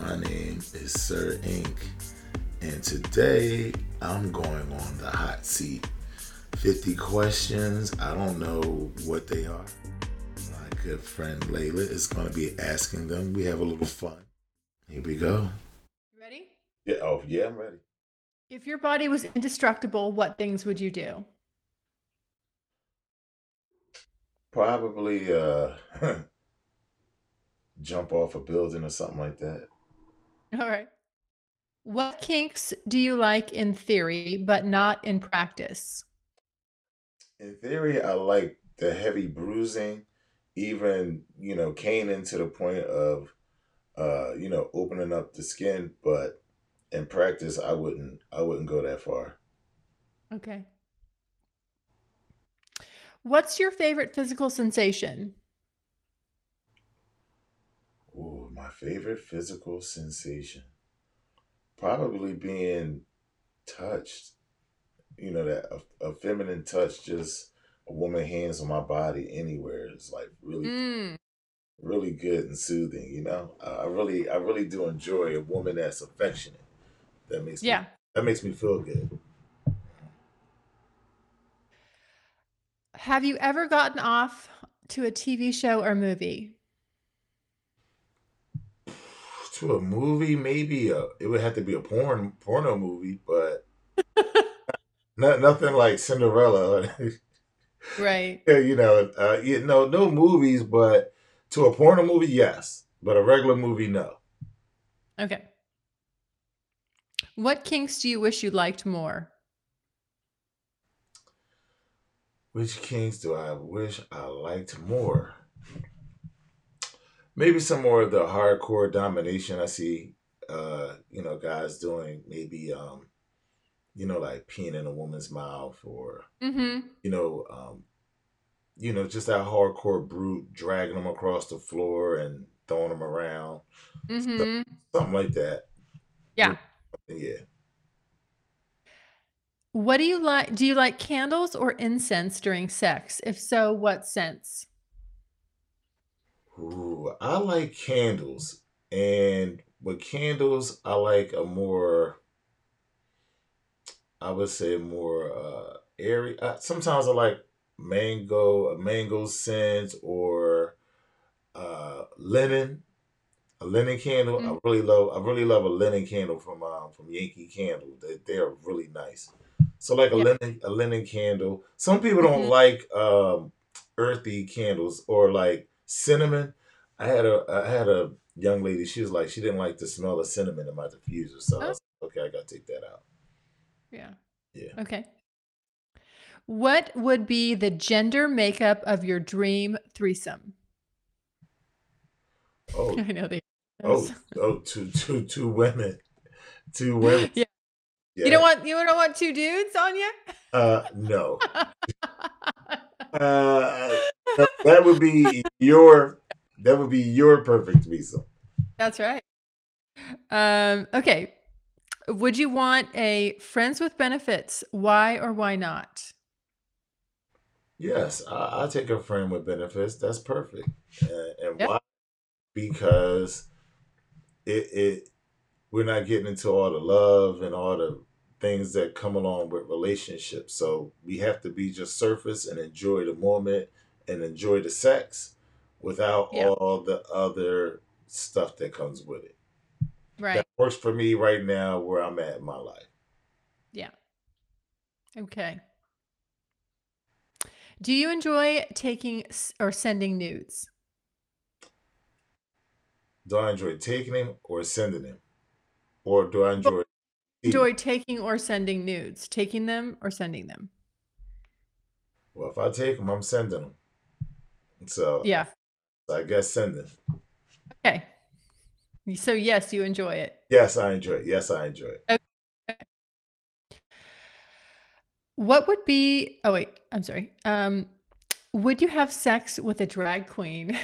My name is SiR iNQ And today I'm going on the hot seat. 50 questions. I don't know what they are. My good friend Layla is going to be asking them. We have a little fun. Here we go. Ready? Yeah. Oh, yeah, I'm ready. If your body was indestructible, what things would you do? Probably uh jump off a building or something like that. All right. What kinks do you like in theory, but not in practice? In theory, I like the heavy bruising, even, you know, caning to the point of uh, you know, opening up the skin, but in practice I wouldn't I wouldn't go that far. Okay. What's your favorite physical sensation? Ooh, my favorite physical sensation. Probably being touched. You know, that a, a feminine touch, just a woman hands on my body anywhere is like really Mm, really good and soothing, you know? Uh, I really I really do enjoy a woman that's affectionate. That makes me yeah. that makes me feel good. Have you ever gotten off to a TV show or movie? To a movie, maybe a, it would have to be a porn porno movie, but not nothing like Cinderella. Right. Yeah, you know, uh, you know, no movies, but to a porno movie, yes, but a regular movie, no. Okay. What kinks do you wish you liked more? Which kinks do I wish I liked more? Maybe some more of the hardcore domination. I see, uh, you know, guys doing maybe, um, you know, like peeing in a woman's mouth, or Mm-hmm. you know, um, you know, just that hardcore brute dragging them across the floor and throwing them around, Mm-hmm. something like that. Yeah. Yeah. What do you like? Do you like candles or incense during sex? If so, what scents? Ooh, I like candles, and with candles, I like a more, I would say, more uh, airy. Uh, sometimes I like mango, a mango scent, or uh, linen, a linen candle. Mm, I really love, I really love a linen candle from um, from Yankee Candle. They they are really nice. So like a Yeah. linen a linen candle. Some people don't Mm-hmm. like um, earthy candles or like cinnamon. I had a I had a young lady. She was like she didn't like the smell of cinnamon in my diffuser. So I Oh, was like, okay, I gotta take that out. yeah. Yeah. Okay. What would be the gender makeup of your dream threesome? Oh I know they. oh oh two two two women, two women. Yeah. You don't want you don't want two dudes on you? Uh no. Uh that would be your that would be your perfect threesome. That's right. Um, okay. Would you want a friends with benefits? Why or why not? Yes, I, I take a friend with benefits. That's perfect. And, and Yep. why? Because it it we're not getting into all the love and all the things that come along with relationships. So we have to be just surface and enjoy the moment and enjoy the sex without Yeah. all the other stuff that comes with it. Right. That works for me right now where I'm at in my life. Yeah. Okay. Do you enjoy taking or sending nudes? Do I enjoy taking him or sending him? Or do I enjoy? Enjoy taking or sending nudes? Taking them or sending them? Well, if I take them, I'm sending them. So Yeah. I guess send it. Okay. So yes, you enjoy it. Yes, I enjoy it. Yes, I enjoy it. Okay. What would be Oh wait, I'm sorry. Um, would you have sex with a drag queen?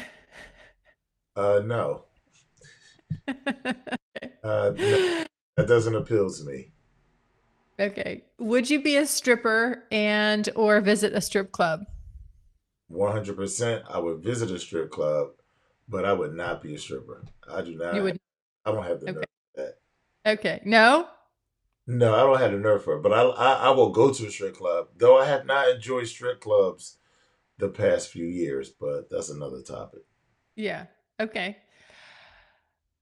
Uh, no. Uh, no, that doesn't appeal to me. Okay. Would you be a stripper and or visit a strip club? 100%, I would visit a strip club, but I would not be a stripper. I do not. You would I don't have the Okay. nerve for that. Okay. No? No, I don't have the nerve for it. But I, I, I will go to a strip club, though I have not enjoyed strip clubs the past few years. But that's another topic. Yeah. Okay.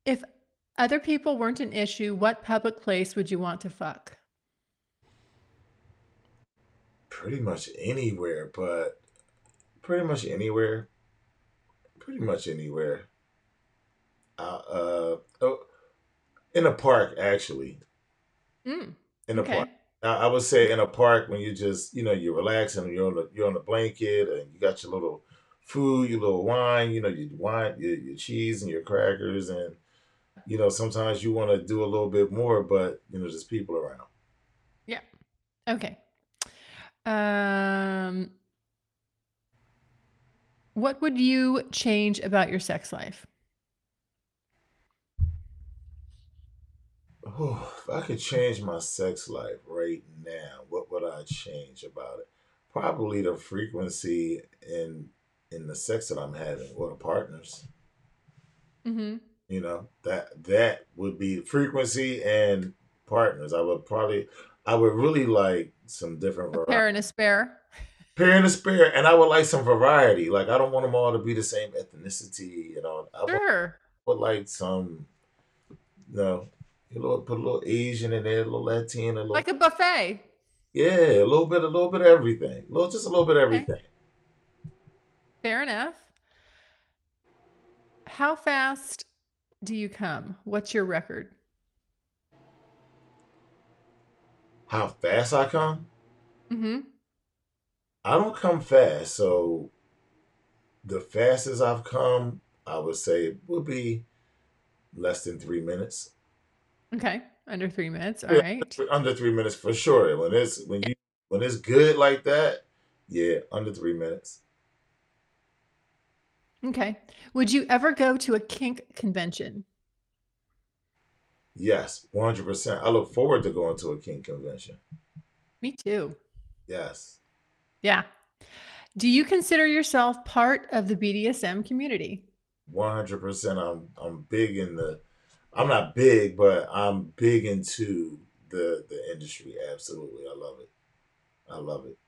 If other people weren't an issue, what public place would you want to fuck? Pretty much anywhere, but pretty much anywhere. Pretty much anywhere. Uh, uh oh, in a park, actually. Mm, In a okay. park. I would say in a park when you just you know you're relaxing, you're on the you're on a blanket, and you got your little food, your little wine, you know your wine, your, your cheese, and your crackers, and you know sometimes you want to do a little bit more, but you know there's people around. Yeah. Okay. Um, what would you change about your sex life? Oh, if I could change my sex life right now, what would I change about it? Probably the frequency in in the sex that I'm having or the partners. Mm-hmm. You know that that would be frequency and partners. I would probably I would really like some different A pair and a spare. Pair and a spare, and I would like some variety. Like I don't want them all to be the same ethnicity. You know, I Sure. would like some. You know, a little put a little Asian in there, a little Latin, a little Like a buffet. yeah, a little bit, a little bit of everything. A little, just a little bit of Okay. everything. Fair enough. How fast do you come? What's your record? How fast I come? Mm-hmm. I don't come fast, so the fastest I've come, I would say, would be less than three minutes. Okay. Under three minutes. All Yeah, right. under three minutes for sure. When it's when you when it's good like that, yeah, under three minutes. Okay. Would you ever go to a kink convention? Yes, one hundred percent. I look forward to going to a kink convention. Me too. Yes, Yeah. Do you consider yourself part of the BDSM community? one hundred percent. I'm I'm big in the. I'm not big, but I'm big into the the industry. Absolutely, I love it. I love it.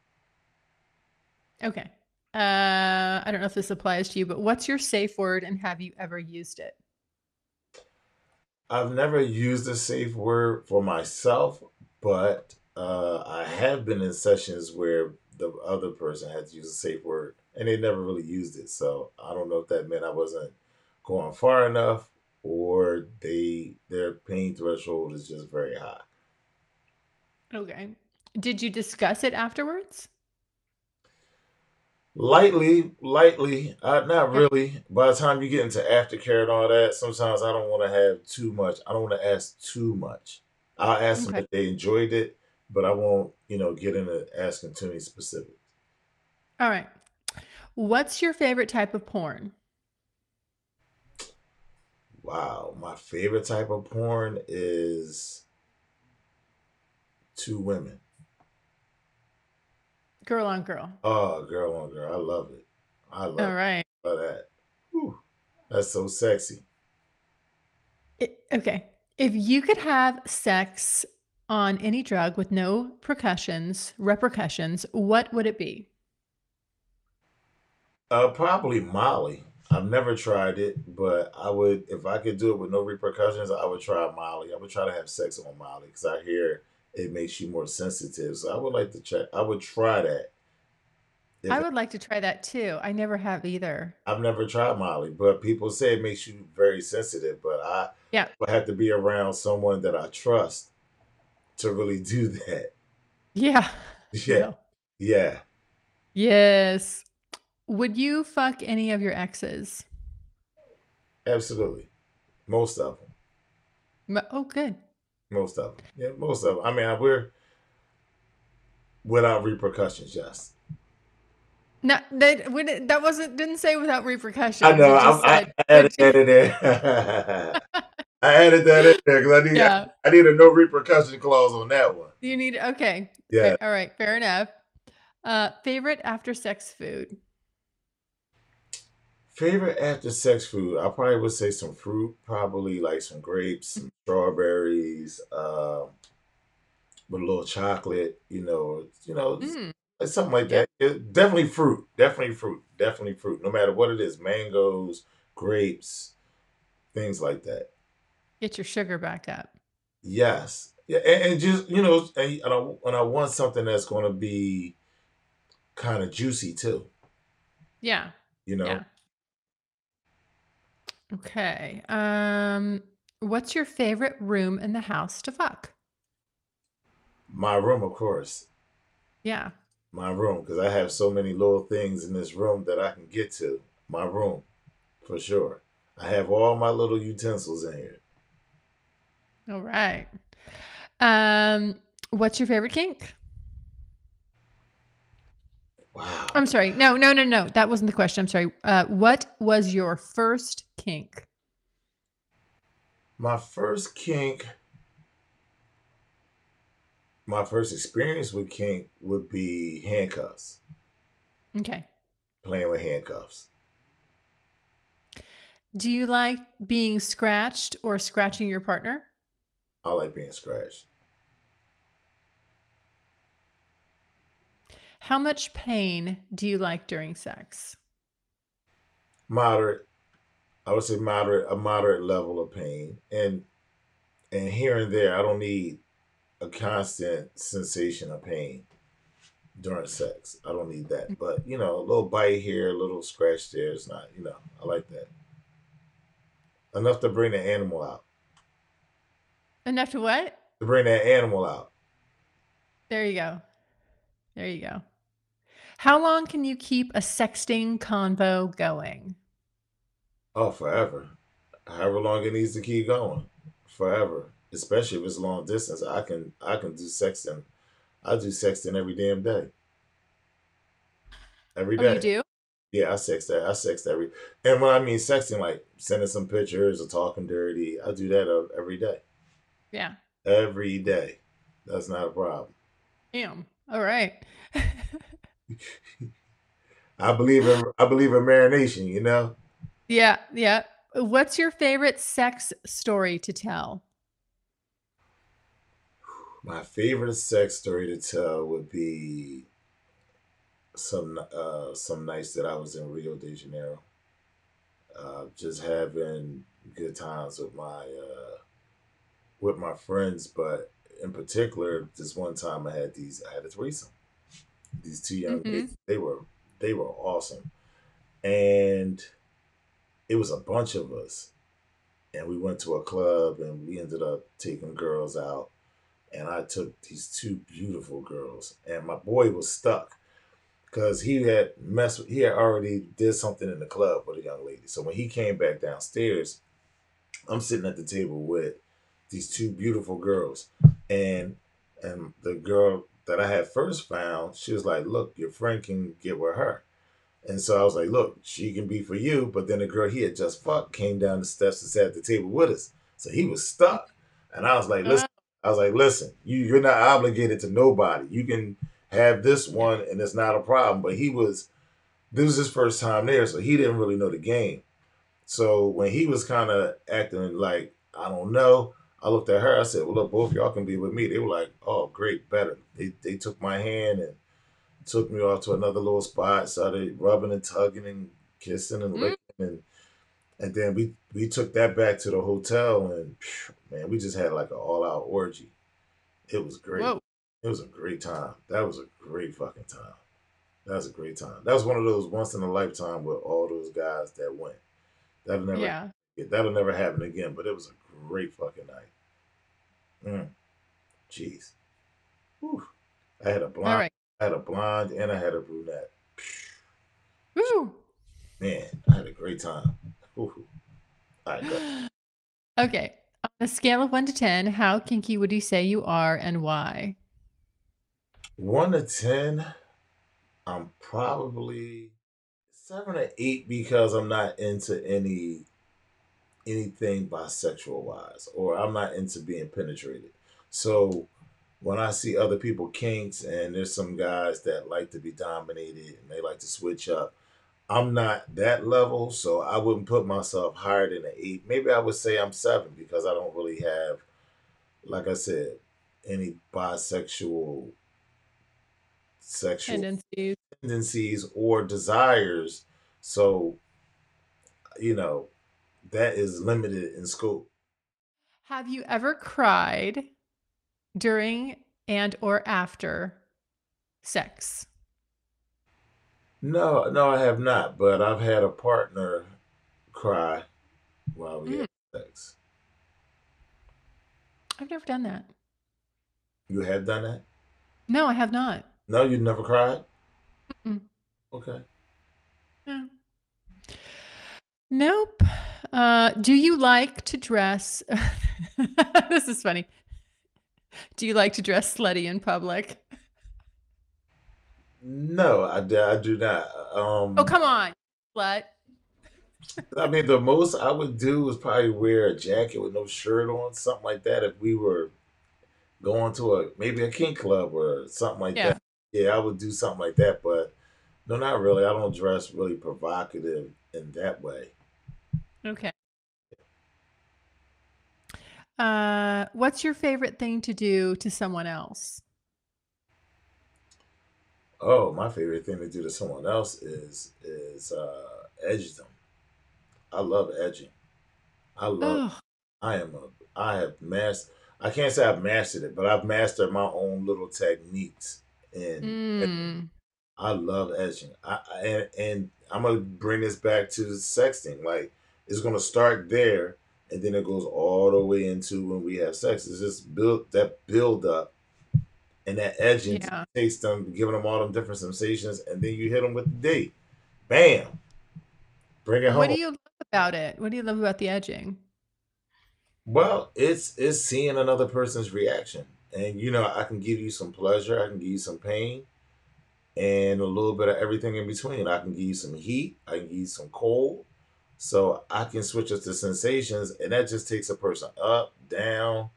Okay. Uh, I don't know if this applies to you, but what's your safe word and have you ever used it? I've never used a safe word for myself, but uh, I have been in sessions where the other person had to use a safe word and they never really used it. So I don't know if that meant I wasn't going far enough or they their pain threshold is just very high. Okay. Did you discuss it afterwards? Lightly, lightly, uh, not really. By the time you get into aftercare and all that, sometimes I don't want to have too much. I don't want to ask too much. I'll ask them if they enjoyed it, but I won't, you know, get into asking too many specifics. All right. What's your favorite type of porn? Wow, my favorite type of porn is two women. Girl on girl. Oh, girl on girl, I love it. I All love, right. love that. Whew, that's so sexy. I- okay. If you could have sex on any drug with no percussions, repercussions, what would it be? Uh, probably Molly. I've never tried it, but I would if I could do it with no repercussions. I would try Molly. I would try to have sex on Molly because I hear it makes you more sensitive. So I would like to check. I would try that. If I would like to try that too. I never have either. I've never tried Molly, but people say it makes you very sensitive. But I Yeah. would have to be around someone that I trust to really do that. Yeah. Yeah, Real. yeah. Yes. Would you fuck any of your exes? Absolutely. Most of them. Oh, good. Most of them. Yeah, most of them. I mean, we're without repercussions. Yes. No, that that wasn't didn't say without repercussions. I know. I, I, I added in there. I added that in there because I need yeah. I, I, need a no repercussion clause on that one. You need okay. Yeah. All right. Fair enough. Uh, favorite after sex food. Favorite after sex food, I probably would say some fruit, probably like some grapes, some strawberries, uh, with a little chocolate, you know, you know, mm. something like that. It, definitely fruit, definitely fruit, definitely fruit. No matter what it is, mangoes, grapes, things like that. Get your sugar back up. Yes, yeah, and, and just you know, and, and, I, and I want something that's going to be kind of juicy too. Yeah. You know. Yeah. Okay. Um, what's your favorite room in the house to fuck? My room, of course. Yeah. My room, because I have so many little things in this room that I can get to. My room, for sure. I have all my little utensils in here. All right. Um, what's your favorite kink? Wow. I'm sorry. No, no, no, no. That wasn't the question. I'm sorry. Uh, what was your first kink? My first kink, my first experience with kink would be handcuffs. Okay. Playing with handcuffs. Do you like being scratched or scratching your partner? I like being scratched. How much pain do you like during sex? Moderate. I would say moderate, a moderate level of pain. And and here and there, I don't need a constant sensation of pain during sex. I don't need that. But, you know, a little bite here, a little scratch there. It's not, you know, I like that. Enough to bring the animal out. Enough to what? To bring that animal out. There you go. There you go. How long can you keep a sexting convo going? Oh, forever. However long it needs to keep going. Forever. Especially if it's long distance. I can I can do sexting. I do sexting every damn day. Every day. Oh, you do? Yeah, I sext that. I sext every and when I mean sexting, like sending some pictures or talking dirty, I do that uh, every day. Yeah. Every day. That's not a problem. Damn. All right. I believe in I believe in marination, you know? Yeah, yeah. What's your favorite sex story to tell? My favorite sex story to tell would be some uh, some nights that I was in Rio de Janeiro, uh, just having good times with my uh, with my friends. But in particular, this one time I had these I had a threesome these two young mm-hmm. ladies. They were they were awesome, and it was a bunch of us, and we went to a club and we ended up taking girls out, and I took these two beautiful girls, and my boy was stuck because he had messed. He had already did something in the club with a young lady. So when he came back downstairs, I'm sitting at the table with these two beautiful girls, and and the girl that I had first found, she was like, "Look, your friend can get with her." And so I was like, "Look, she can be for you." But then the girl he had just fucked came down the steps and sat at the table with us, so he was stuck. And I was like, "Listen," uh-huh. I was like, "Listen, you you're not obligated to nobody. You can have this one, and it's not a problem." But he was, this was his first time there, so he didn't really know the game. So when he was kind of acting like I don't know, I looked at her. I said, "Well, look, both y'all can be with me." They were like, "Oh, great, better." They they took my hand and took me off to another little spot. Started rubbing and tugging and kissing and mm-hmm. licking and and then we we took that back to the hotel and man, we just had like an all out orgy. It was great. Whoa. It was a great time. That was a great fucking time. That was a great time. That was one of those once in a lifetime with all those guys that went. That'll never yeah. that'll never happen again. But it was a great fucking night. Mm. Jeez. Whew. I had a blonde. Right. I had a blonde and I had a brunette. Woo. Man, I had a great time. Whew. All right. Okay. On a scale of one to 10, how kinky would you say you are and why? One to ten, I'm probably seven or eight because I'm not into any anything bisexual wise, or I'm not into being penetrated. So when I see other people kinks and there's some guys that like to be dominated and they like to switch up, I'm not that level, so I wouldn't put myself higher than an eight. Maybe I would say I'm seven because I don't really have, like I said, any bisexual sexual Tendencies. tendencies or desires. So, you know, that is limited in scope. Have you ever cried during and or after sex? No, no, I have not, but I've had a partner cry while we Mm, had sex. I've never done that. You have done that? No, I have not. No, you never cried? Mm, Okay. no. Nope. Uh, do you like to dress? This is funny. Do you like to dress slutty in public? No, I do not. Oh, Um, come on, slut. I mean, the most I would do is probably wear a jacket with no shirt on, something like that. If we were going to a maybe a kink club or something like Yeah. that, yeah, I would do something like that. But no, not really. I don't dress really provocative in that way. Okay. Uh, what's your favorite thing to do to someone else? Oh, my favorite thing to do to someone else is is uh, edge them. I love edging. I love. Oh, I am a. I have mastered. I can't say I've mastered it, but I've mastered my own little techniques, and mm, I love edging. I, I and, and I'm gonna bring this back to sexting. Like it's gonna start there, and then it goes all the way into when we have sex. It's just build that build up and that edging yeah. takes them, giving them all them different sensations, and then you hit them with the D. Bam, bring it home. What do you love about it? What do you love about the edging? Well, it's it's seeing another person's reaction, and you know I can give you some pleasure, I can give you some pain, and a little bit of everything in between. I can give you some heat, I can give you some cold, so I can switch up the sensations, and that just takes a person up, down,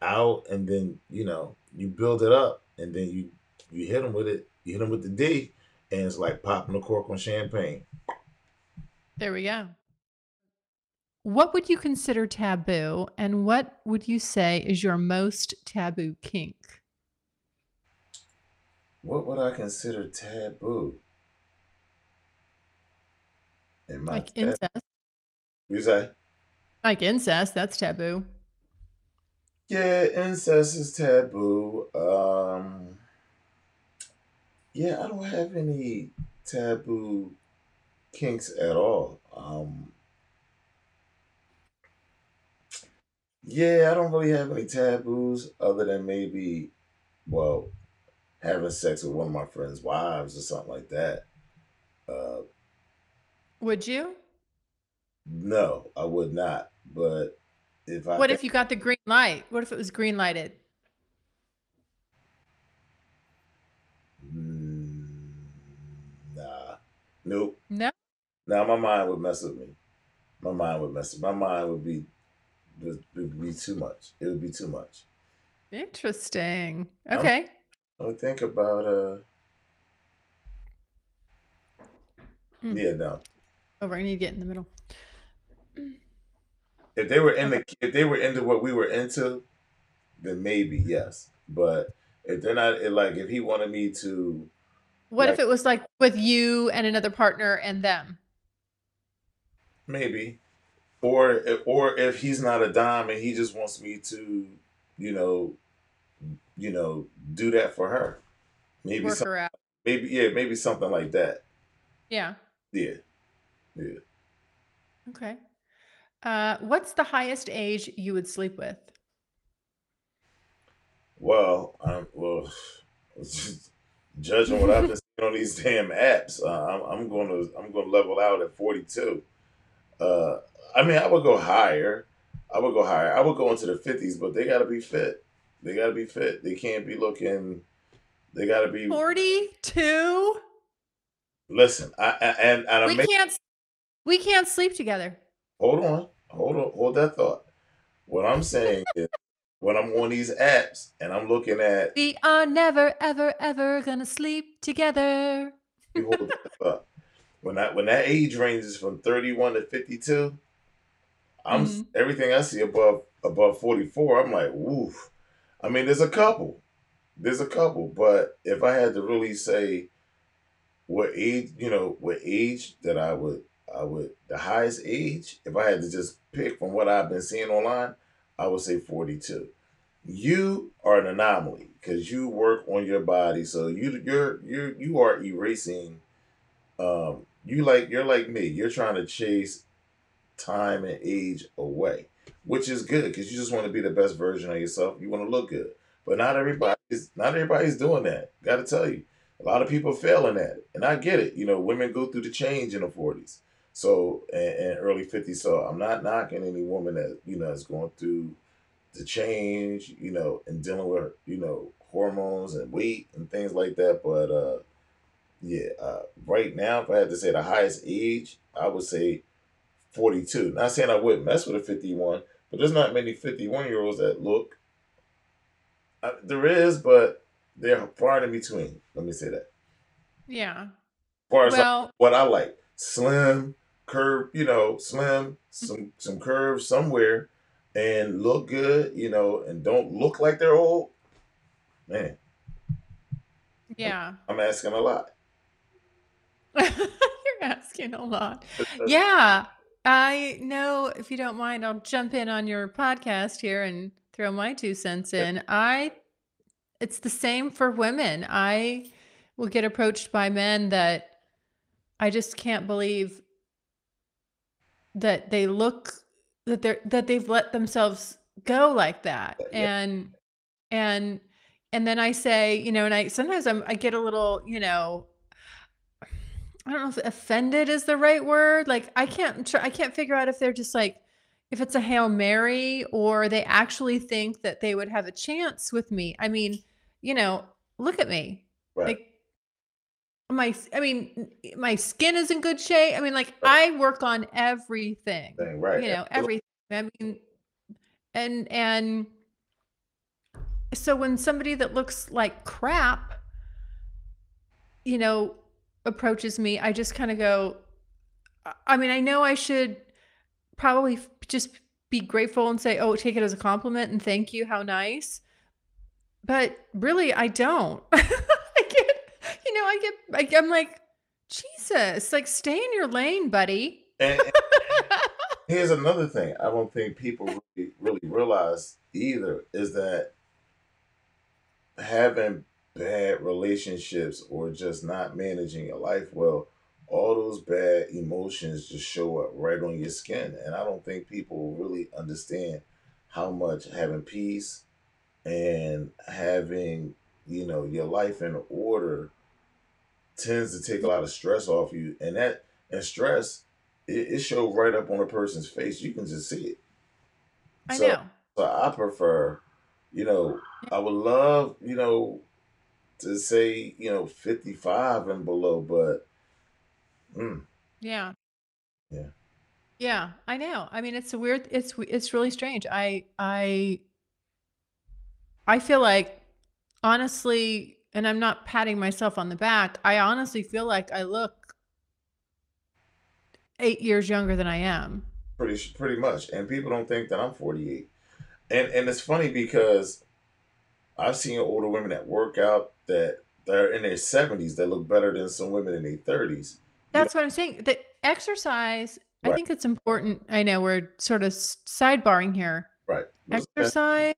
out, and then you know you build it up, and then you you hit them with it, you hit them with the D, and it's like popping a cork on champagne. There we go. What would you consider taboo, and what would you say is your most taboo kink? What would I consider taboo in my Like tab? incest. You say? Like incest, that's taboo. Yeah, incest is taboo. Um, yeah, I don't have any taboo kinks at all. Um, yeah, I don't really have any taboos other than maybe, well, having sex with one of my friends' wives or something like that. Uh, Would you? no, I would not. But if I What if you got the green light? What if it was green lighted? mm, nah, nope. No. Now my mind would mess with me. My mind would mess. With. My mind would be would, would be too much. It would be too much. Interesting. I'm, Okay. I would think about uh Mm. yeah no. Over. I need to get in the middle. If they were in the if they were into what we were into, then maybe yes. But if they're not it, like if he wanted me to What if it was like with you and another partner and them? maybe or or if he's not a dime and he just wants me to you know you know do that for her maybe Work some her out. maybe yeah maybe something like that Yeah. yeah yeah Okay. Uh, what's the highest age you would sleep with? well um well judging what i've been seeing on these damn apps uh, I'm, I'm gonna i'm gonna level out at 42 uh i mean i would go higher I would go higher. I would go into the fifties, but they got to be fit. They got to be fit. They can't be looking. They got to be forty-two. Listen, I, I and, and we can't we can't sleep together. Hold on, hold on, hold that thought. What I'm saying is, when I'm on these apps and I'm looking at, we are never, ever, ever gonna sleep together. hold that thought. When that when that age ranges from 31 to 52, I'm mm-hmm. everything I see above above 44. I'm like, woof. I mean, there's a couple, there's a couple, but if I had to really say what age, you know, what age that I would, I would, the highest age, if I had to just pick from what I've been seeing online, I would say 42. You are an anomaly because you work on your body, so you you're you you are erasing. Um, you like you're like me. You're trying to chase time and age away, which is good because you just want to be the best version of yourself. You want to look good, but not everybody's not everybody's doing that. Got to tell you, a lot of people failing at it, and I get it. You know, women go through the change in the forties, so and, and early fifties. So I'm not knocking any woman that you know is going through the change, you know, and dealing with you know hormones and weight and things like that. But uh, yeah, uh, right now, if I had to say the highest age, I would say 42. Not saying I wouldn't mess with a 51, but there's not many 51 year olds that look. Uh, there is, but they're far in between. Let me say that. Yeah. As far as well, what I like, slim, curve, you know, slim, some some curves somewhere, and look good, you know, and don't look like they're old. Man. Yeah. I'm asking a lot. You're asking a lot. yeah. I know if you don't mind, I'll jump in on your podcast here and throw my two cents in. I it's the same for women. I will get approached by men that I just can't believe that they look that they're that they've let themselves go like that. Uh, and and and then I say, you know, and I sometimes I'm I get a little, you know, I don't know if offended is the right word. Like I can't I can't figure out if they're just like if it's a Hail Mary or they actually think that they would have a chance with me. I mean, you know, look at me. Right. Like my I mean, my skin is in good shape. I mean, like right. I work on everything. Right. You know, everything. I mean, and and so when somebody that looks like crap, you know, approaches me, I just kind of go, I mean, I know I should probably just be grateful and say, oh, take it as a compliment and thank you. How nice. But really, I don't. I get, you know, I get, I, I'm like, Jesus, like stay in your lane, buddy. And, and here's another thing I don't think people really, really realize either is that having bad relationships or just not managing your life well, all those bad emotions just show up right on your skin. And I don't think people really understand how much having peace and having you know your life in order tends to take a lot of stress off you and that and stress it, it shows right up on a person's face. You can just see it. I so, know. so i prefer you know i would love you know to say you know 55 and below but mm, yeah. Yeah. Yeah i know. I mean it's a weird it's it's really strange. I i I feel like honestly, and I'm not patting myself on the back, I honestly feel like I look eight years younger than I am. Pretty pretty much. And people don't think that I'm 48. And and it's funny because I've seen older women that work out that they're in their 70s that look better than some women in their 30s. That's you know? what I'm saying. The exercise, right. I think it's important. I know we're sort of sidebarring here. Right. Exercise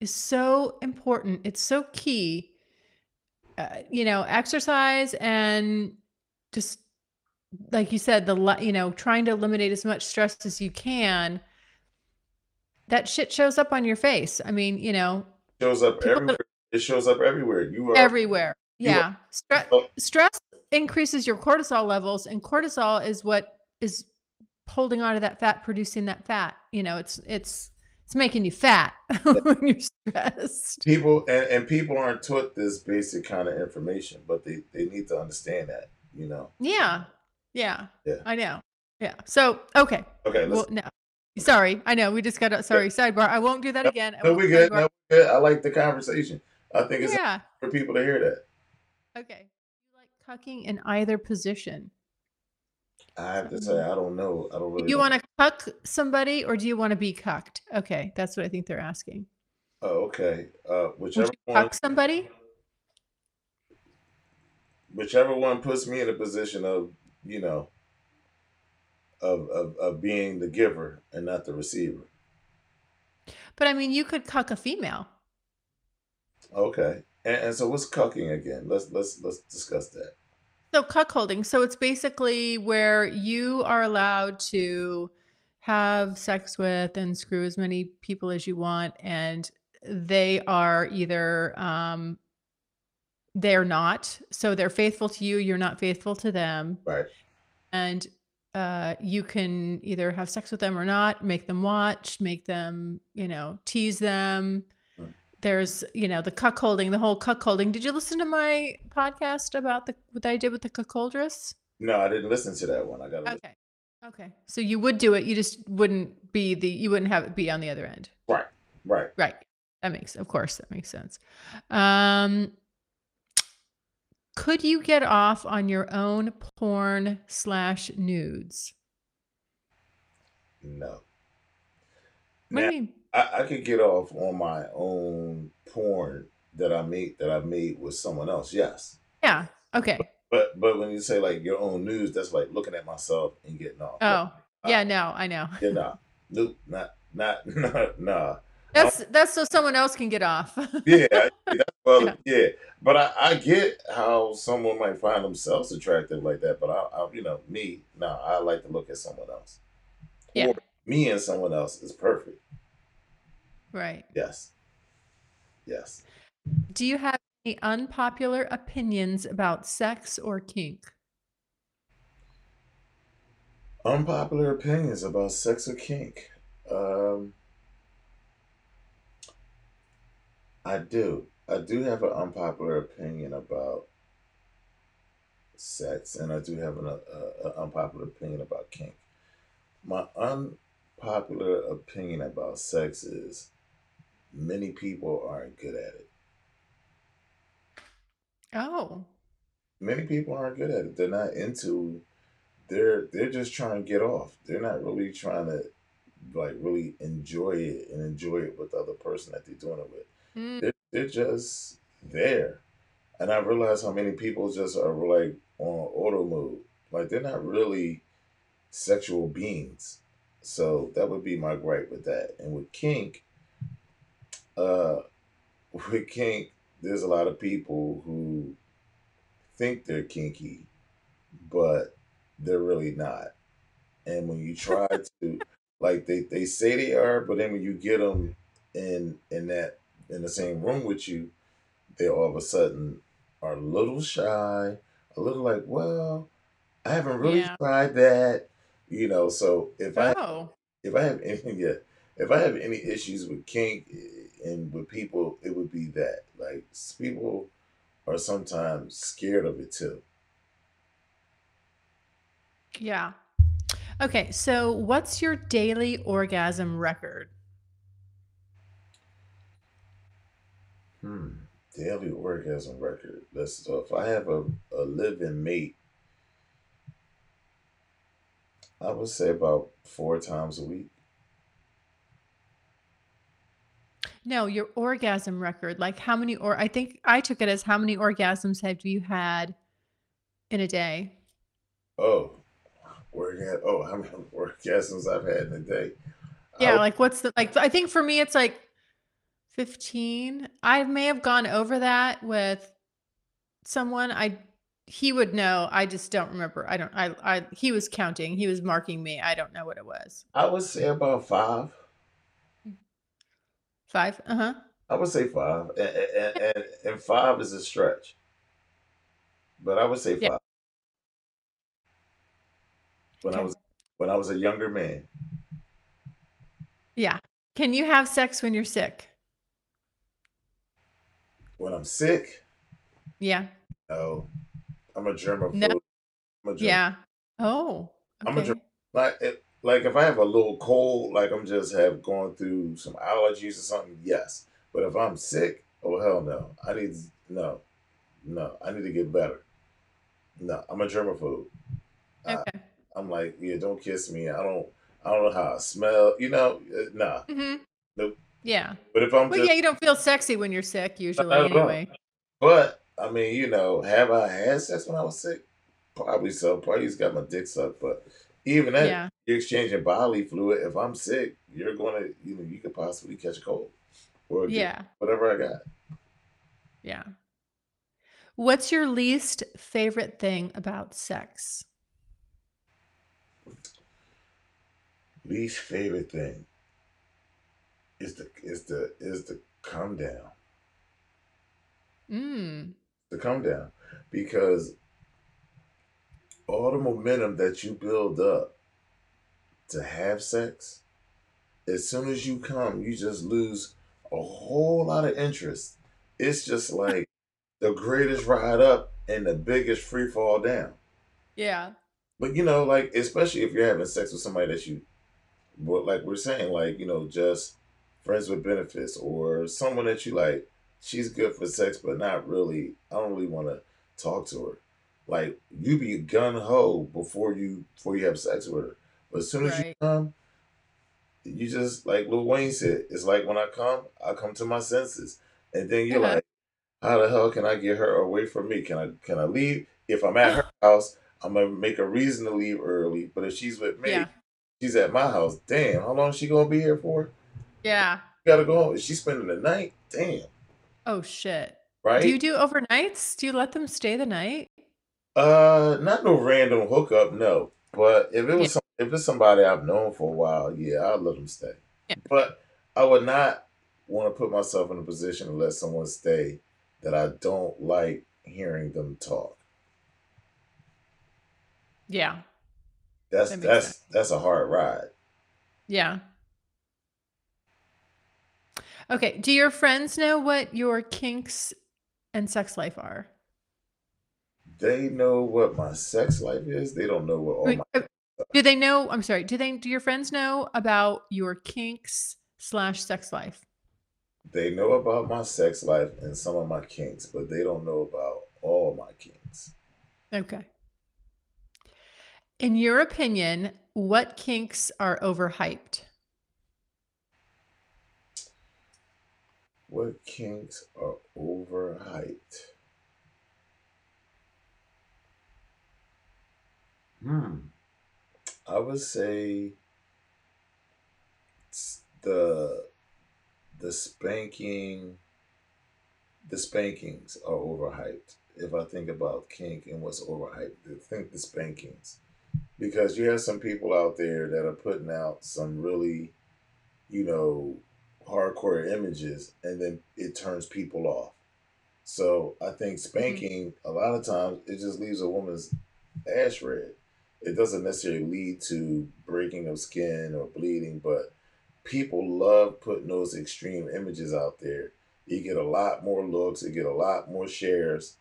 is so important. It's so key. Uh, you know, exercise and just like you said, the you know, trying to eliminate as much stress as you can. That shit shows up on your face. I mean, you know, shows up everywhere. It shows up everywhere. You are everywhere. Yeah. Stre- stress increases your cortisol levels, and cortisol is what is holding on to that fat, producing that fat. You know, it's it's it's making you fat when you're stressed. People and, and people aren't taught this basic kind of information, but they, they need to understand that, you know. Yeah. Yeah. Yeah. I know. Yeah. So okay. Okay, let's Well, no. Sorry, I know we just got a sorry sidebar. I won't do that again. No, we good. sidebar. No, we good. I like the conversation. I think it's Yeah. for people to hear that. Okay. You like cucking in either position? I have to say I don't know. I don't really Do you want to cuck somebody or do you want to be cucked? Okay, that's what I think they're asking. Oh, okay. Uh Would whichever one cuck somebody? whichever one puts me in a position of, you know, of of, of being the giver and not the receiver. But I mean, you could cuck a female. Okay. And, and so what's cucking again? Let's let's let's discuss that. So cuckolding. So it's basically where you are allowed to have sex with and screw as many people as you want, and they are either um, they're not. So they're faithful to you. You're not faithful to them, Right. and uh, you can either have sex with them or not. Make them watch. Make them, you know, tease them. There's, you know, the cuckolding, the whole cuckolding. Did you listen to my podcast about the what I did with the cuckoldress? No, I didn't listen to that one. I gotta Okay. Okay. So you would do it. You just wouldn't be the you wouldn't have it be on the other end. Right. Right. Right. That makes of course that makes sense. Um could you get off on your own porn slash nudes? No. What Now, do you mean? I, I could get off on my own porn that I made that I made with someone else, yes. Yeah. Okay. But but when you say like your own news, that's like looking at myself and getting off. Oh. Yeah, uh, no, I know. Yeah, nah. Nope, not not nah, nah. That's that's so someone else can get off. Yeah, well, Yeah. yeah. But I, I get how someone might find themselves attractive like that. But I, I you know, me, nah, I like to look at someone else. Yeah. Or me and someone else is perfect. Right. Yes. Yes. Do you have any unpopular opinions about sex or kink? Unpopular opinions about sex or kink. Um, I do. I do have an unpopular opinion about sex, and I do have an uh, unpopular opinion about kink. My unpopular opinion about sex is many people aren't good at it. Oh. Many people aren't good at it. They're not into. They're they're just trying to get off. They're not really trying to like really enjoy it and enjoy it with the other person that they're doing it with. Mm, They're, they're just there. And I realize how many people just are like on auto mode. Like they're not really sexual beings. So that would be my gripe with that. And with kink, uh with kink, there's a lot of people who think they're kinky, but they're really not. And when you try to, like, they, they say they are, but then when you get them in in that in the same room with you, they all of a sudden are a little shy, a little like, well, I haven't really Yeah. tried that, you know. So if I Oh. if I have any yeah, if I have any issues with kink and with people, it would be that like people are sometimes scared of it too. Yeah. Okay, so what's your daily orgasm record? Hmm. Daily orgasm record. Let's so if I have a, a living mate, I would say about four times a week. No, your orgasm record. Like how many or I think I took it as how many orgasms have you had in a day? Oh, orgasm! Oh, how many orgasms I've had in a day? Yeah, would- like what's the like I think for me it's like 15. I may have gone over that with someone. I he would know. I just don't remember. I don't I I he was counting. He was marking me. I don't know what it was. I would say about five. Uh-huh. I would say five, and, and, and, and five is a stretch. But I would say Yeah. five. When I Okay. was when I was a younger man. Yeah. Can you have sex when you're sick? When I'm sick, Yeah. no. I'm a germaphobe. No. I'm a germ- Yeah. Oh. I'm a Okay. germ- like it, like if I have a little cold, like I'm just have going through some allergies or something, yes. But if I'm sick, oh hell no. I need no, no. I need to get better. No, I'm a germaphobe. I, Okay. I'm like, yeah, don't kiss me. I don't, I don't know how I smell. You know, uh, nah. hmm Nope. Yeah. But if I'm Well, just, yeah, you don't feel sexy when you're sick usually I don't know. anyway. but I mean, you know, have I had sex when I was sick? Probably so. Probably just got my dick sucked. But even that, Yeah. you're exchanging bodily fluid. If I'm sick, you're going to, you know, you could possibly catch a cold or Yeah. whatever I got. Yeah. What's your least favorite thing about sex? Least favorite thing is the is the is the come down. Mm. The come down because all the momentum that you build up to have sex, as soon as you come, you just lose a whole lot of interest. It's just like the greatest ride up and the biggest free fall down. Yeah. But you know, like especially if you're having sex with somebody that you, what like we're saying, like you know, just friends with benefits or someone that you like. She's good for sex, but not really. I don't really want to talk to her. Like you be a gun ho before you before you have sex with her. But as soon as you come, you just like Lil Wayne said, it's like when I come, I come to my senses, and then you're Uh-huh. like, how the hell can I get her away from me? Can I can I leave? If I'm at her house, I'm gonna make a reason to leave early. But if she's with me, Yeah. she's at my house. Damn, how long is she gonna be here for? Yeah. gotta go home. Is she spending the night? Damn, Oh shit. right? Do you do overnights? Do you let them stay the night? Uh, not no random hookup, no. But if it was Yeah. some, if it's somebody I've known for a while, yeah, I'll let them stay. Yeah. But I would not want to put myself in a position to let someone stay that I don't like hearing them talk. Yeah. That's That makes that's sense. that's a hard ride. Yeah. Okay. Do your friends know what your kinks and sex life are? They know what my sex life is. They don't know what all Wait, my uh, Do they know? I'm sorry. Do they? Do your friends know about your kinks slash sex life? they know about my sex life and some of my kinks, but they don't know about all my kinks. Okay. In your opinion, what kinks are overhyped? What kinks are overhyped? Hmm. I would say the the spanking the spankings are overhyped. If I think about kink and what's overhyped, I think the spankings. Because you have some people out there that are putting out some really, you know, hardcore images and then it turns people off. So I think spanking a lot of times it just leaves a woman's ash red. It doesn't necessarily lead to breaking of skin or bleeding, but people love putting those extreme images out there. You get a lot more looks, you get a lot more shares,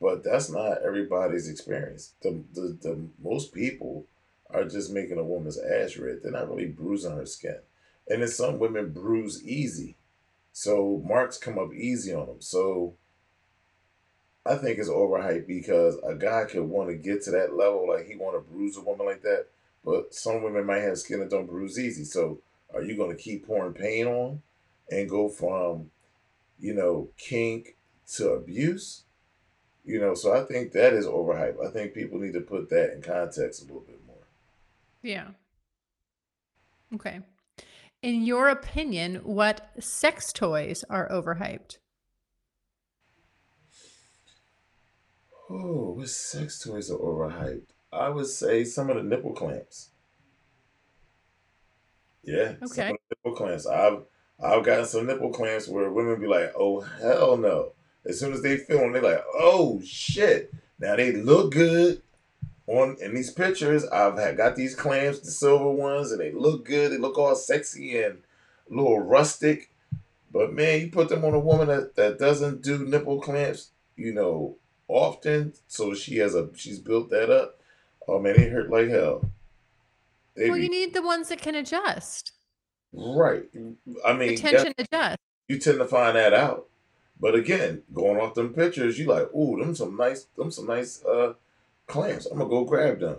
but that's not everybody's experience. The the, the most people are just making a woman's ass red. They're not really bruising her skin. And then some women bruise easy. So marks come up easy on them. So I think it's overhyped because a guy could want to get to that level, like he want to bruise a woman like that. But some women might have skin that don't bruise easy. So are you going to keep pouring pain on and go from, you know, kink to abuse? You know, so I think that is overhyped. I think people need to put that in context a little bit more. Yeah. Okay. In your opinion, what sex toys are overhyped? Oh, what sex toys are overhyped? I would say some of the nipple clamps. Yeah, some Okay. of the nipple clamps. I've I've gotten some nipple clamps where women be like, "Oh hell no!" As soon as they feel them, they're like, "Oh shit!" Now they look good on in these pictures, I've had got these clamps, the silver ones, and they look good. They look all sexy and a little rustic. But man, you put them on a woman that, that doesn't do nipple clamps, you know, often, so she has a she's built that up. Oh man, it hurt like hell. They well, be, you need the ones that can adjust. Right. I mean, the tension adjust. You tend to find that out. But again, going off them pictures, you like, ooh, them some nice, them some nice uh clamps. I'm gonna go grab them.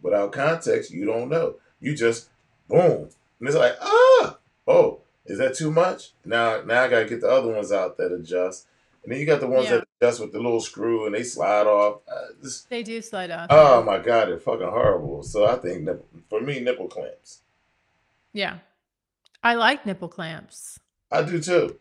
Without context, you don't know. You just boom, and it's like, ah, oh, is that too much? Now, now I gotta get the other ones out that adjust. And then you got the ones yeah. that adjust with the little screw and they slide off. Uh, this, they do slide off. Oh my god, they're fucking horrible. So I think nipple, for me, nipple clamps. Yeah, I like nipple clamps. I do too.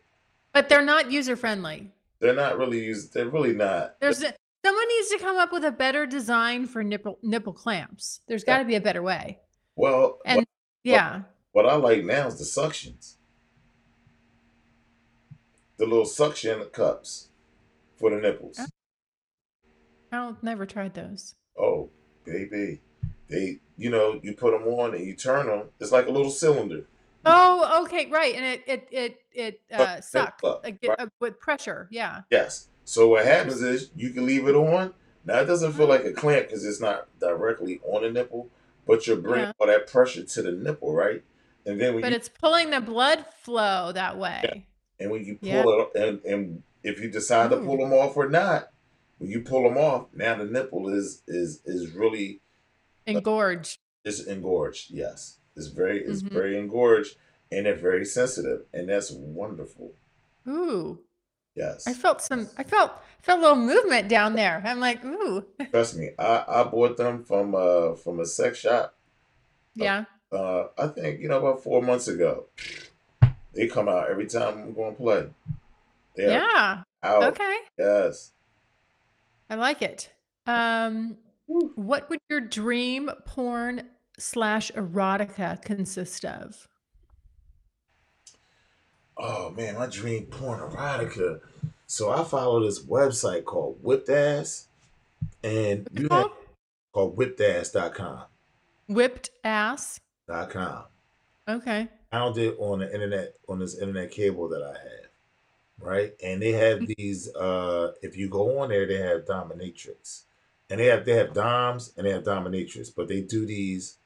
But they're not user friendly. They're not really used. They're really not. There's a, someone needs to come up with a better design for nipple nipple clamps. There's got to be a better way. Well, and what, yeah, what, what I like now is the suctions the little suction cups for the nipples. I've never tried those. Oh, baby. They, you know, you put them on and you turn them. It's like a little cylinder. Oh, okay, right, and it it it it uh, sucks right. uh, with pressure. Yeah. Yes. So what happens is you can leave it on. Now it doesn't feel like a clamp because it's not directly on the nipple, but you're bringing yeah. all that pressure to the nipple, right? And then when but you, it's pulling the blood flow that way. Yeah. And when you pull yeah. it, and, and if you decide to pull them off or not, when you pull them off, now the nipple is is is really engorged. Uh, it's engorged. Yes, it's very it's mm-hmm. very engorged, and they're very sensitive, and that's wonderful. Ooh. Yes. I felt some. I felt felt a little movement down there. I'm like, ooh. Trust me, I I bought them from uh from a sex shop. Yeah. Uh, uh I think you know about four months ago. They come out every time I'm going to play. They yeah. Out. Okay. Yes. I like it. Um, what would your dream porn slash erotica consist of? Oh man, my dream porn erotica. So I follow this website called Whipped Ass, and you have called whippedass.com. Whipped ass. Dot com. Okay found it on the internet on this internet cable that I have, right? And they have mm-hmm. these. Uh, if you go on there, they have dominatrix, and they have they have doms and they have dominatrix, but they do these.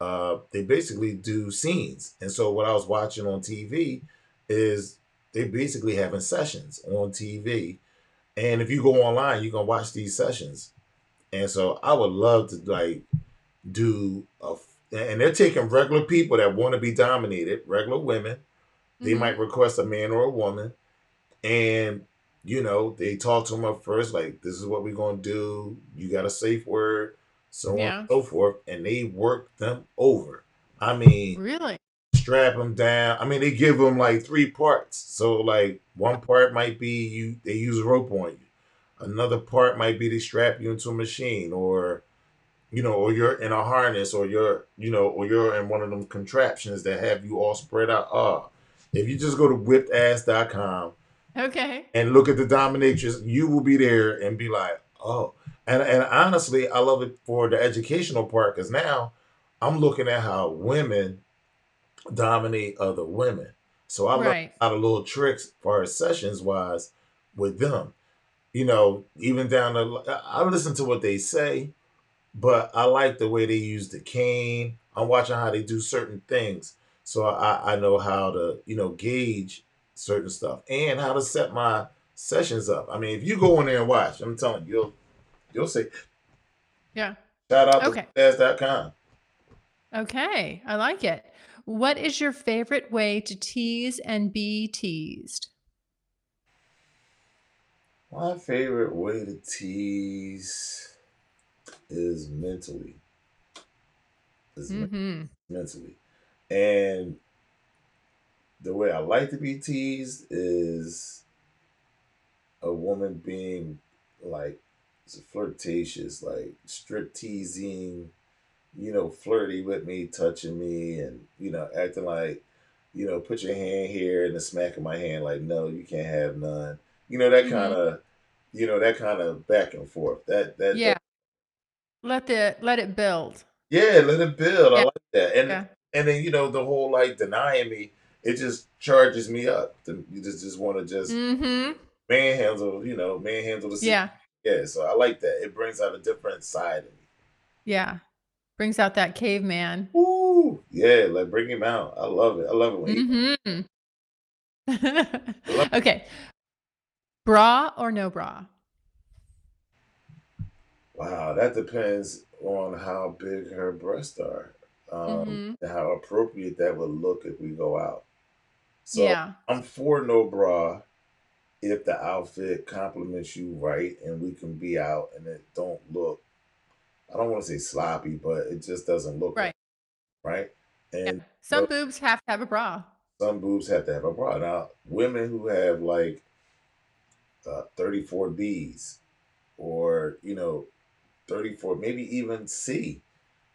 Uh, they basically do scenes, and so what I was watching on TV is they basically having sessions on TV, and if you go online, you can watch these sessions, and so I would love to like do a and they're taking regular people that want to be dominated, regular women. They mm-hmm. might request a man or a woman, and you know they talk to them up first, like this is what we're gonna do. You got a safe word, so yeah. on and so forth, and they work them over. I mean, really strap them down. I mean, they give them like three parts. So like one part might be you they use a rope on you. Another part might be they strap you into a machine or you know, or you're in a harness, or you're, you know, or you're in one of them contraptions that have you all spread out. Ah, if you just go to whippedass.com, okay, and look at the dominatrix, you will be there and be like, oh, and and honestly, I love it for the educational part because now I'm looking at how women dominate other women. So I right. a lot of little tricks as far as sessions wise with them. You know, even down to I listen to what they say but I like the way they use the cane. I'm watching how they do certain things, so I, I know how to you know gauge certain stuff and how to set my sessions up. I mean, if you go in there and watch, I'm telling you, you'll you'll see. Yeah. Shout out okay. to com. Okay, I like it. What is your favorite way to tease and be teased? My favorite way to tease is mentally. Is mm-hmm. mentally. And the way I like to be teased is a woman being like flirtatious, like strip teasing, you know, flirty with me, touching me, and you know, acting like, you know, put your hand here and the smack of my hand, like, no, you can't have none. You know, that mm-hmm. kind of, you know, that kind of back and forth. That that yeah. let the let it build. Yeah, let it build. I like that. And Yeah. and then you know the whole like denying me, it just charges me up. You just just want to just Mm-hmm. manhandle, you know, manhandle the Scene. Yeah. yeah. So I like that. It brings out a different side of me. Yeah. Brings out that caveman. Woo! Yeah, like bring him out. I love it. I love it when Mm-hmm. okay. Bra or no bra? Wow, that depends on how big her breasts are. Um, Mhm. and how appropriate that would look if we go out. So yeah. I'm for no bra if the outfit complements you right and we can be out and it don't look I don't want to say sloppy, but it just doesn't look Right. right. Yeah. And Some but boobs have to have a bra. some boobs have to have a bra. Now, women who have like uh, 34 Bs or, you know, 34, maybe even C,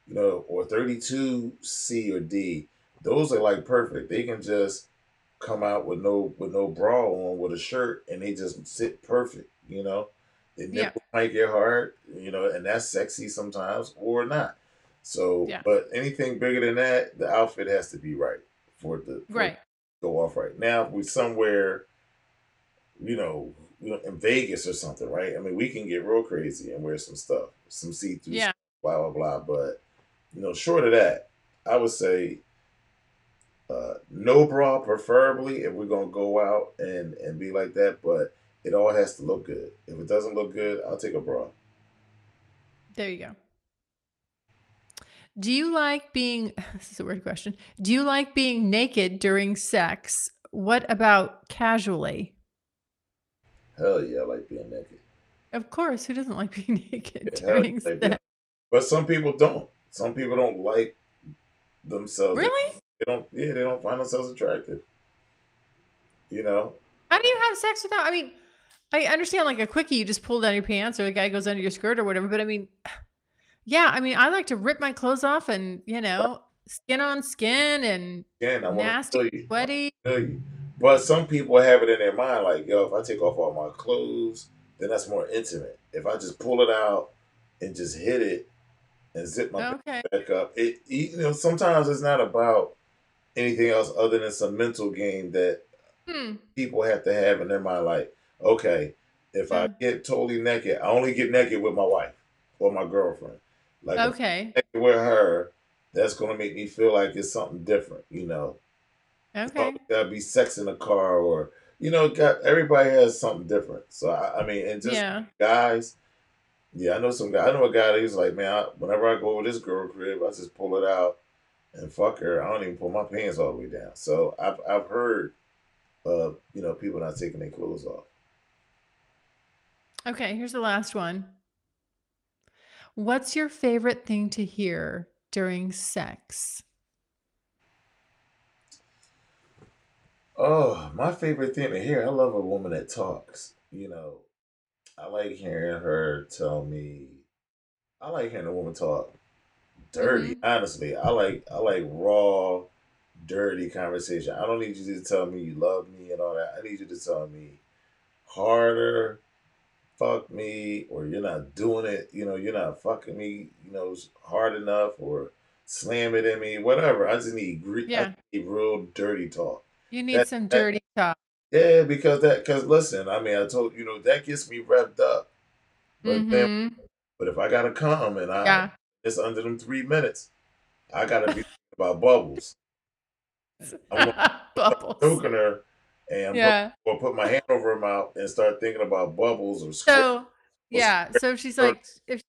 you know, or 32 C or D, those are like perfect. They can just come out with no with no bra on with a shirt and they just sit perfect, you know. The Yeah. nipple might get hard, you know, and that's sexy sometimes or not. So, Yeah. but anything bigger than that, the outfit has to be right for the for Right. go off right. Now, if we somewhere, you know, you know, in Vegas or something, right? I mean, we can get real crazy and wear some stuff, some see through, Yeah. blah blah blah. But you know, short of that, I would say uh, no bra, preferably, if we're gonna go out and and be like that. But it all has to look good. If it doesn't look good, I'll take a bra. There you go. Do you like being this is a weird question. Do you like being naked during sex? What about casually? Hell yeah, I like being naked. Of course, who doesn't like being naked Yeah, during sex? But some people don't. Some people don't like themselves. Really? They don't. Yeah, they don't find themselves attractive. You know. How do you have sex without? I mean, I understand like a quickie, you just pull down your pants or the guy goes under your skirt or whatever. But I mean, yeah, I mean, I like to rip my clothes off and, you know, skin on skin and Again, I nasty, you. Sweaty. But some people have it in their mind, like, yo, if I take off all my clothes, then that's more intimate. If I just pull it out and just hit it and zip my Okay. back up, it you know sometimes it's not about anything else other than some mental game that Hmm. people have to have in their mind. Like, okay, if I Mm. get totally naked, I only get naked with my wife or my girlfriend. Like, Okay. with her, that's gonna make me feel like it's something different, you know. Okay. Gotta be sex in the car or you know, got everybody has something different. So I, I mean, and just Yeah. guys, yeah, I know some guy. I know a guy that he's like, man, I, whenever I go over this girl crib, I just pull it out and fuck her. I don't even pull my pants all the way down. So I've I've heard of you know people not taking their clothes off. Okay. Here's the last one. What's your favorite thing to hear during sex? Oh, my favorite thing to hear. I love a woman that talks. You know, I like hearing her tell me. I like hearing a woman talk dirty. hmm Honestly, I like I like raw, dirty conversation. I don't need you to tell me you love me and all that. I need you to tell me harder, fuck me, or you're not doing it. You know, you're not fucking me. You know, hard enough, or slam it in me. Whatever. I just need gre- I need real dirty talk. You need That some that dirty talk. yeah, because that because listen, I mean, I told you know that gets me revved up. But Mm-hmm. but if I gotta come and I Yeah. It's under them three minutes, I gotta be about bubbles. I'm gonna start Bubbles. choking her and put, Yeah. or put my hand over her mouth and start thinking about bubbles or So, or yeah. So if she's like, if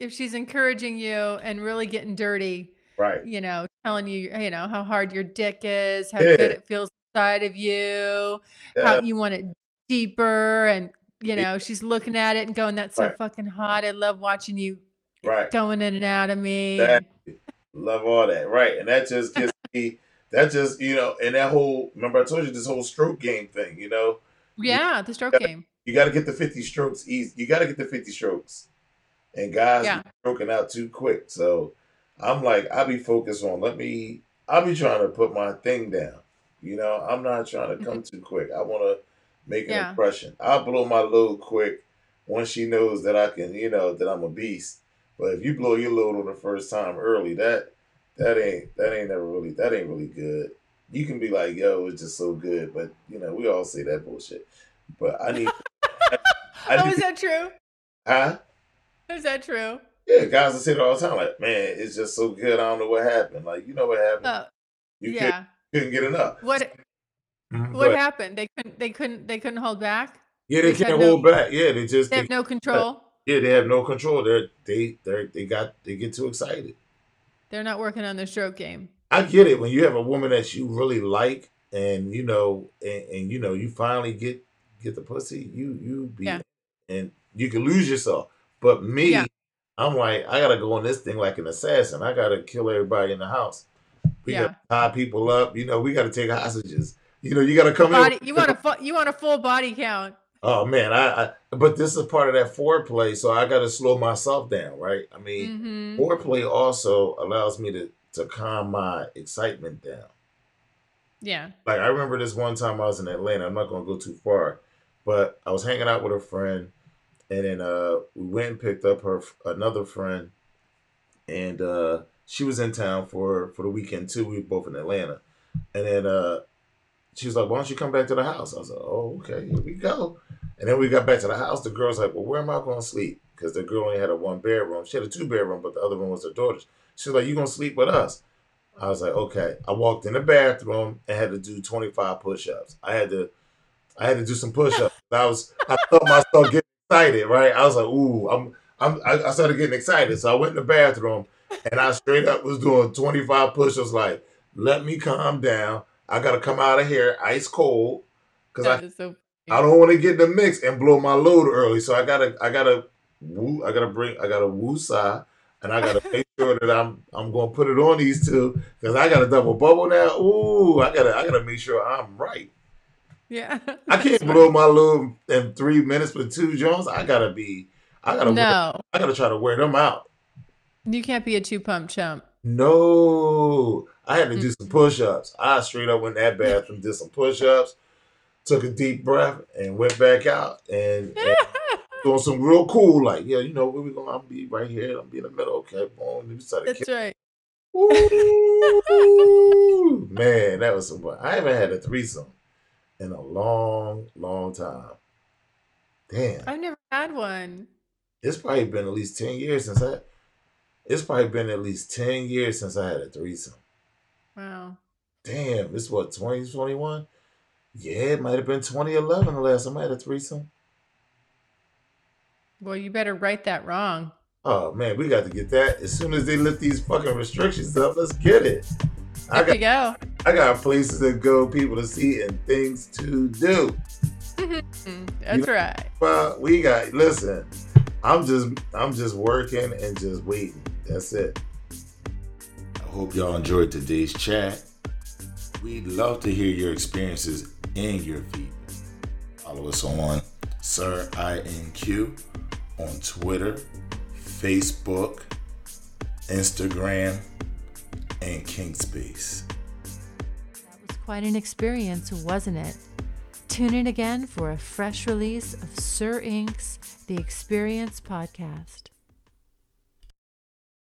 if she's encouraging you and really getting dirty, Right. you know, telling you, you know, how hard your dick is, how good it feels inside of you, Yeah. how you want it deeper, and you know, she's looking at it and going, "That's so Right. fucking hot. I love watching you Right. going in and out of me." Exactly. Love all that. Right. And that just gets me that just, you know, and that whole remember I told you this whole stroke game thing, you know. You yeah, the stroke gotta, game. you gotta get the 50 strokes easy. You gotta get the 50 strokes. And guys Yeah. stroking out too quick. So I'm like, I'll be focused on let me I'll be trying to put my thing down. You know, I'm not trying to come too quick. I wanna make an Yeah. impression. I'll blow my load quick once she knows that I can, you know, that I'm a beast. But if you blow your load on the first time early, that that ain't that ain't never really that ain't really good. You can be like, yo, it's just so good, but you know, we all say that bullshit. But I need I, I oh, need, is that true? Huh? Is that true? Yeah, guys will say it all the time, like, man, it's just so good. I don't know what happened. Like, you know what happened? Uh, you yeah. couldn't, couldn't get enough. What mm-hmm. what happened? They couldn't they couldn't they couldn't hold back? Yeah, they, they can't hold no, back. Yeah, they just they, they have no control. Yeah, they have no control. They're they they they got they get too excited. They're not working on their stroke game. I get it when you have a woman that you really like, and you know, and, and you know, you finally get get the pussy. You you be, yeah. and you can lose yourself. But me, yeah. I'm like, I gotta go on this thing like an assassin. I gotta kill everybody in the house. We yeah. gotta tie people up. You know, we gotta take hostages. You know, you gotta come body, in. You want a fu- you want a full body count. Oh man, I, I, but this is part of that foreplay, so I got to slow myself down, right? I mean, mm-hmm. foreplay also allows me to to calm my excitement down. Yeah. Like I remember this one time I was in Atlanta. I'm not gonna go too far, but I was hanging out with a friend, and then uh, we went and picked up her another friend, and uh, she was in town for for the weekend too. We were both in Atlanta, and then uh, she was like, "Why don't you come back to the house?" I was like, "Oh, okay, here we go." And then we got back to the house. The girl's like, "Well, where am I going to sleep?" Because the girl only had a one bedroom. She had a two bedroom, but the other one was her daughter's. She's like, "You gonna sleep with us?" I was like, "Okay." I walked in the bathroom and had to do twenty five push ups. I had to, I had to do some push ups. I was, I felt myself getting excited. Right? I was like, "Ooh, I'm." I'm, I started getting excited, so I went in the bathroom and I straight up was doing 25 push-ups. Like, let me calm down. I gotta come out of here ice cold because I so I don't want to get in the mix and blow my load early. So I gotta I gotta woo I gotta bring I gotta woo side and I gotta make sure that I'm I'm gonna put it on these two because I got a double bubble now. Ooh, I gotta I gotta make sure I'm right. Yeah, I can't blow my load in three minutes with two Jones. I gotta be I gotta no. Wear, I gotta try to wear them out. You can't be a two pump chump. No, I had to do some push ups. I straight up went in that bathroom, did some push ups, took a deep breath, and went back out and, and doing some real cool, like, yeah, you know, where we going? I'm be right here. I'm be in the middle. Okay, boom. That's right. Ooh, man, that was some fun. I haven't had a threesome in a long, long time. Damn. I've never had one. It's probably been at least 10 years since I it's probably been at least 10 years since I had a threesome. Wow. Damn, it's what, 2021? Yeah, it might have been 2011 the last time I had a threesome. Well, you better write that wrong. Oh man, we got to get that as soon as they lift these fucking restrictions up. Let's get it. There I got, you go. I got places to go, people to see, and things to do. That's you know, right. Well, we got. Listen, I'm just, I'm just working and just waiting. That's it. Hope y'all enjoyed today's chat. We'd love to hear your experiences and your feedback. Follow us on SiR iNQ on Twitter, Facebook, Instagram, and KinkSpace. That was quite an experience, wasn't it? Tune in again for a fresh release of SiR iNQ's The Experience podcast.